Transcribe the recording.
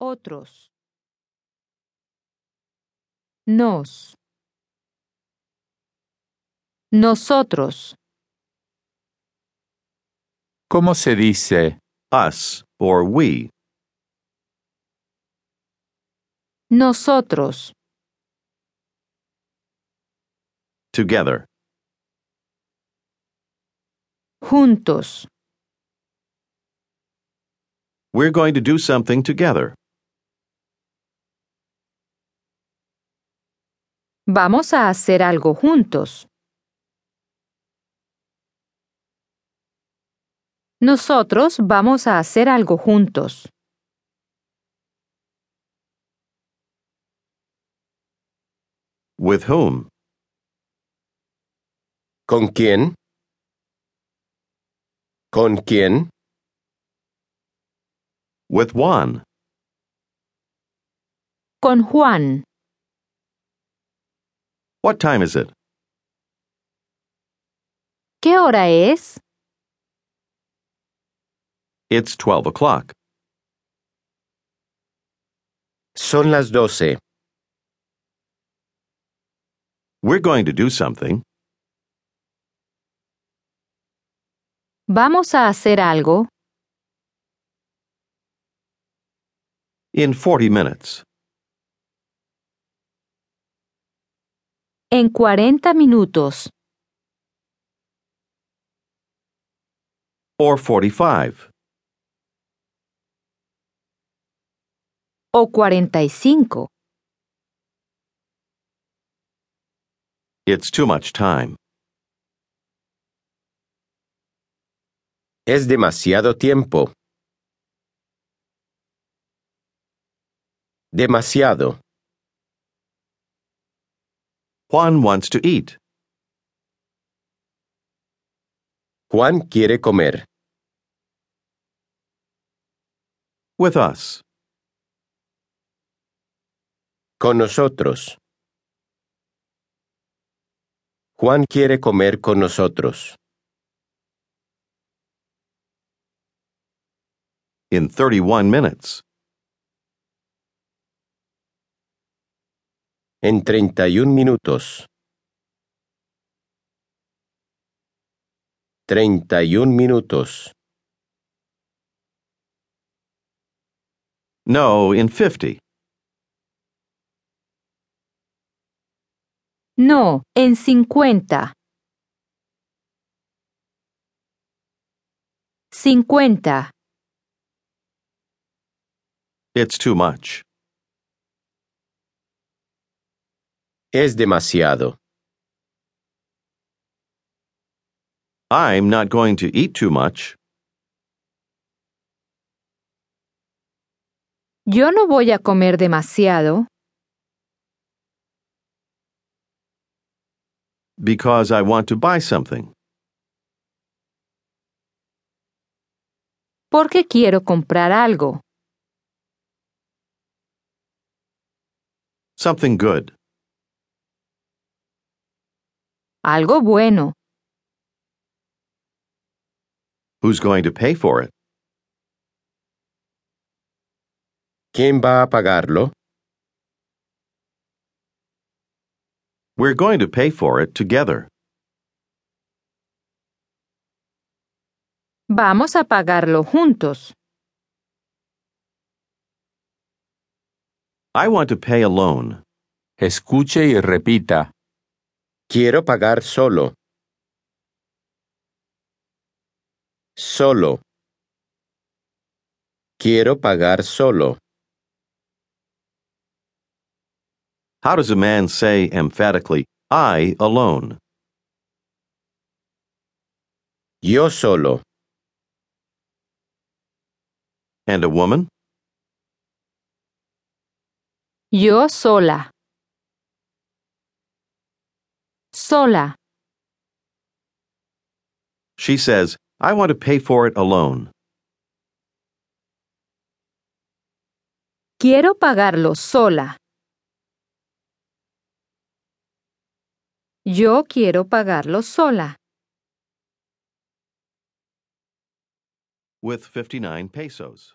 Otros. Nos. Nosotros. ¿Cómo se dice us or we, Nosotros. together, Juntos. we're going to do something together. Vamos a hacer algo juntos. Nosotros vamos a hacer algo juntos. With whom? ¿Con quién? ¿Con quién? With Juan. Con Juan. What time is it? ¿Qué hora es? It's 12 o'clock. Son las doce. We're going to do something. Vamos a hacer algo In 40 minutes. En 40 minutos Or 45. o 45. It's too much time. Es demasiado tiempo. Demasiado. Juan wants to eat. Juan quiere comer. With us. Con nosotros. Juan quiere comer con nosotros. In 31 minutes. En 31 minutos. 31 minutos. No, in 50. No, en 50. 50. It's too much. Es demasiado. I'm not going to eat too much. Yo no voy a comer demasiado Because I want to buy something. porque quiero comprar algo. Something good. Algo bueno. Who's going to pay for it? ¿Quién va a pagarlo? We're going to pay for it together. Vamos a pagarlo juntos. I want to pay alone. Escuche y repita. Quiero pagar solo. Solo. Quiero pagar solo. How does a man say emphatically, I alone? Yo solo. And a woman? Yo sola. Sola. She says, I want to pay for it alone. Quiero pagarlo sola. Yo quiero pagarlo sola. With 59 pesos.